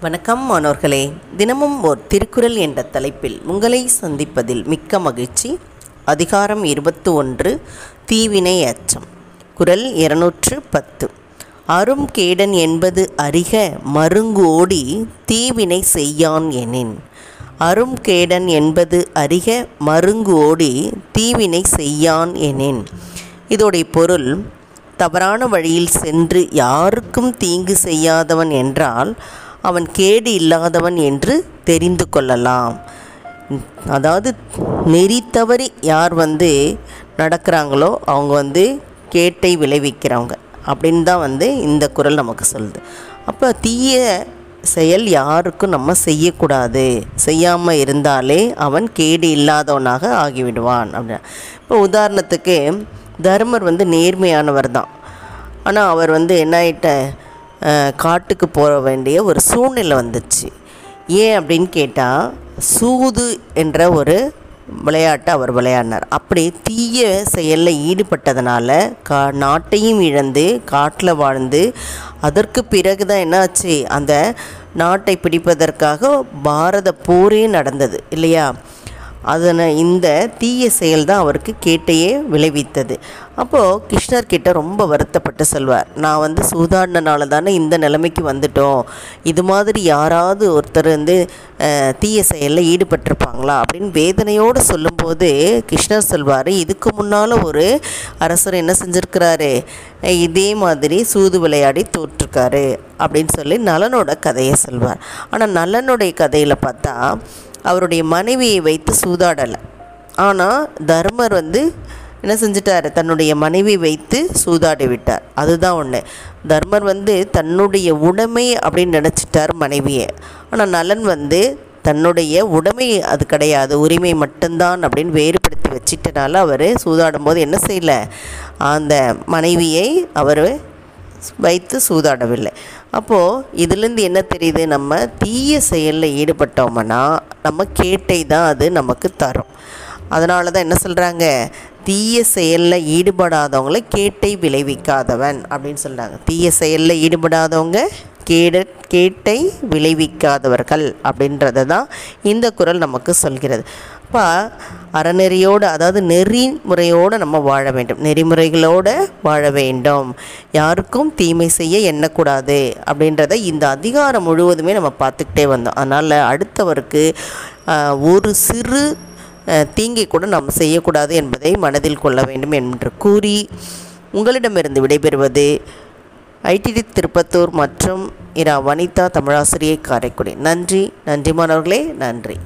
வணக்கம் மாணவர்களே. தினமும் ஓர் திருக்குறள் என்ற தலைப்பில் உங்களை சந்திப்பதில் மிக்க மகிழ்ச்சி. அதிகாரம் இருபத்து ஒன்று தீவினை அச்சம். குரல் இருநூற்று பத்து. அரும் கேடன் என்பது அறிக மருங்கு ஓடி தீவினை செய்யான் எனின். அரும் கேடன் என்பது அறிக மருங்கு ஓடி தீவினை செய்யான் எனின். இதோடைய பொருள் தவறான வழியில் சென்று யாருக்கும் தீங்கு செய்யாதவன் என்றால் அவன் கேடு இல்லாதவன் என்று தெரிந்து கொள்ளலாம். அதாவது நெறி தவறி யார் வந்து நடக்கிறாங்களோ அவங்க வந்து கேட்டை விளைவிக்கிறவங்க. அப்படின்னு தான் வந்து இந்த குறள் நமக்கு சொல்லுது. அப்போ தீய செயல் யாருக்கும் நம்ம செய்யக்கூடாது. செய்யாமல் இருந்தாலே அவன் கேடு இல்லாதவனாக ஆகிவிடுவான் அப்படின்னா. இப்போ உதாரணத்துக்கு தர்மர் வந்து நேர்மையானவர் தான். ஆனால் அவர் வந்து என்ன ஆகிட்ட காட்டுக்கு போக வேண்டிய ஒரு சூழ்நிலை வந்துச்சு. ஏன் அப்படின்னு கேட்டால் சூது என்ற ஒரு விளையாட்டை அவர் விளையாடினார். அப்படி தீய செயலில் ஈடுபட்டதுனால கா நாட்டையும் இழந்து காட்டில் வாழ்ந்து அதற்கு பிறகு தான் என்னாச்சு? அந்த நாட்டை பிடிப்பதற்காக பாரத போரே நடந்தது இல்லையா? அதனை இந்த தீய செயல் தான் அவருக்கு கேட்டையே விளைவித்தது. அப்போது கிருஷ்ணர் கிட்ட ரொம்ப வருத்தப்பட்டு சொல்வார் நான் வந்து சூதாடினால தானே இந்த நிலைமைக்கு வந்துட்டோம். இது மாதிரி யாராவது ஒருத்தர் வந்து தீய செயலில் ஈடுபட்டிருப்பாங்களா? அப்படின்னு வேதனையோடு சொல்லும்போது கிருஷ்ணர் சொல்வார் இதுக்கு முன்னால் ஒரு அரசர் என்ன செஞ்சுருக்கிறாரு? இதே மாதிரி சூது விளையாடி தோற்றுருக்காரு. அப்படின்னு சொல்லி நலனோட கதையை சொல்வார். ஆனால் நலனுடைய கதையில் பார்த்தா அவருடைய மனைவியை வைத்து சூதாடலை. ஆனால் தர்மர் வந்து என்ன செஞ்சிட்டார்? தன்னுடைய மனைவி வைத்து சூதாடி விட்டார். அதுதான் ஒன்று தர்மர் வந்து தன்னுடைய உடைமை அப்படின்னு நினச்சிட்டார் மனைவியை. ஆனால் நலன் வந்து தன்னுடைய உடைமை அது கிடையாது. உரிமை மட்டும்தான் அப்படின்னு வேறுபடுத்தி வச்சிட்டனால அவர் சூதாடும் போது என்ன செய்யலை? அந்த மனைவியை அவர் வைத்து சூதாடவில்லை. அப்போது இதுலேருந்து என்ன தெரியுது? நம்ம தீய செயலில் ஈடுபட்டோம்னா நம்ம கேட்டை தான் அது நமக்கு தரும். அதனால தான் என்ன சொல்கிறாங்க தீய செயலில் ஈடுபடாதவங்களை கேட்டை விளைவிக்காதவன் அப்படின்னு சொல்கிறாங்க தீய செயலில் ஈடுபடாதவங்க கேட கேட்டை விளைவிக்காதவர்கள் அப்படின்றத தான் இந்த குரல் நமக்கு சொல்கிறது. அப்போ அறநெறியோடு அதாவது நெறிமுறையோடு நம்ம வாழ வேண்டும். நெறிமுறைகளோடு வாழ வேண்டும். யாருக்கும் தீமை செய்ய எண்ணக்கூடாது அப்படின்றத இந்த அதிகாரம் முழுவதுமே நம்ம பார்த்துக்கிட்டே வந்தோம். அதனால் அடுத்தவருக்கு ஒரு சிறு தீங்கை கூட நாம் செய்யக்கூடாது என்பதை மனதில் கொள்ள வேண்டும் என்று கூறி உங்களிடமிருந்து விடைபெறுவது ஐடிடி திருப்பத்தூர் மற்றும் இரா வனிதா தமிழாசிரியை காரைக்குடி. நன்றி நன்றி மாணவர்களே நன்றி.